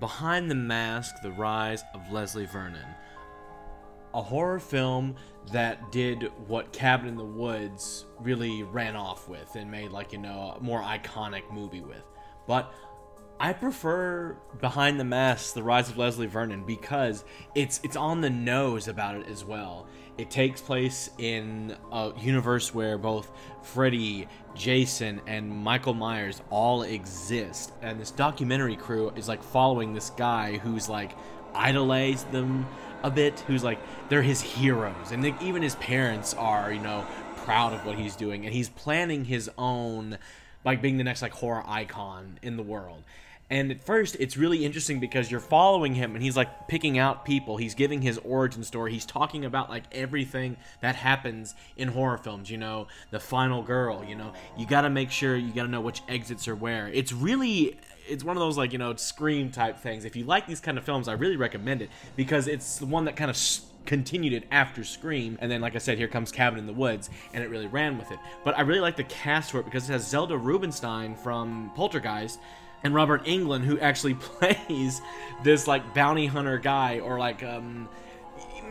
Behind the Mask The Rise of Leslie Vernon. A horror film that did what Cabin in the Woods really ran off with and made, like, you know, a more iconic movie with. But I prefer Behind the Mask, The Rise of Leslie Vernon because it's it's on the nose about it as well. It takes place in a universe where both Freddy, Jason, and Michael Myers all exist, and this documentary crew is like following this guy who's like idolized them a bit, who's like they're his heroes, and even his parents are you know proud of what he's doing, and he's planning his own like being the next like horror icon in the world. And at first, it's really interesting because you're following him and he's like picking out people. He's giving his origin story. He's talking about like everything that happens in horror films, you know, the final girl, you know. You got to make sure you got to know which exits are where. It's really it's one of those like, you know, scream type things. If you like these kind of films, I really recommend it because it's the one that kind of continued it after Scream, and then like I said, here comes Cabin in the Woods, and it really ran with it. But I really like the cast for it because it has Zelda Rubinstein from Poltergeist, and Robert Englund, who actually plays this like bounty hunter guy, or like um,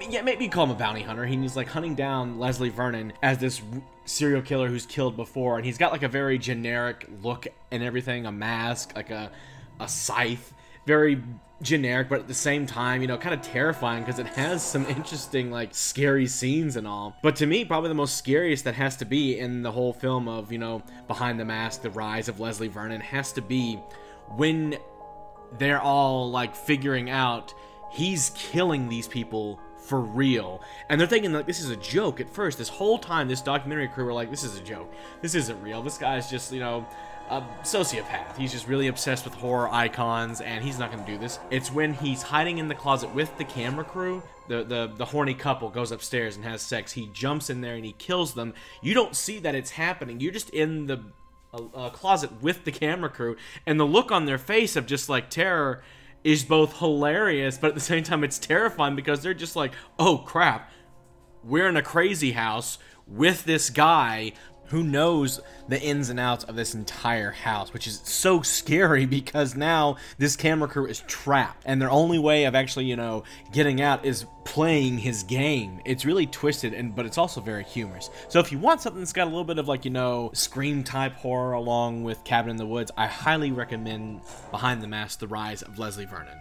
yeah, maybe call him a bounty hunter. He's like hunting down Leslie Vernon as this serial killer who's killed before, and he's got like a very generic look and everything, a mask, like a a scythe, very generic, but at the same time, you know, kind of terrifying because it has some interesting, like, scary scenes and all. But to me, probably the most scariest that has to be in the whole film of, you know, Behind the Mask, the rise of Leslie Vernon, has to be when they're all, like, figuring out he's killing these people for real. And they're thinking like this is a joke at first. This whole time, this documentary crew were like, this is a joke. This isn't real. This guy's just, you know, a sociopath. He's just really obsessed with horror icons, and he's not going to do this. It's when he's hiding in the closet with the camera crew. The, the the horny couple goes upstairs and has sex. He jumps in there and he kills them. You don't see that it's happening. You're just in the uh, closet with the camera crew, and the look on their face of just like terror is both hilarious, but at the same time it's terrifying because they're just like, oh crap, we're in a crazy house with this guy who knows the ins and outs of this entire house, which is so scary because now this camera crew is trapped, and their only way of actually, you know, getting out is playing his game. It's really twisted, and but it's also very humorous. So if you want something that's got a little bit of like you know scream type horror along with Cabin in the Woods, I highly recommend Behind the Mask: The Rise of Leslie Vernon.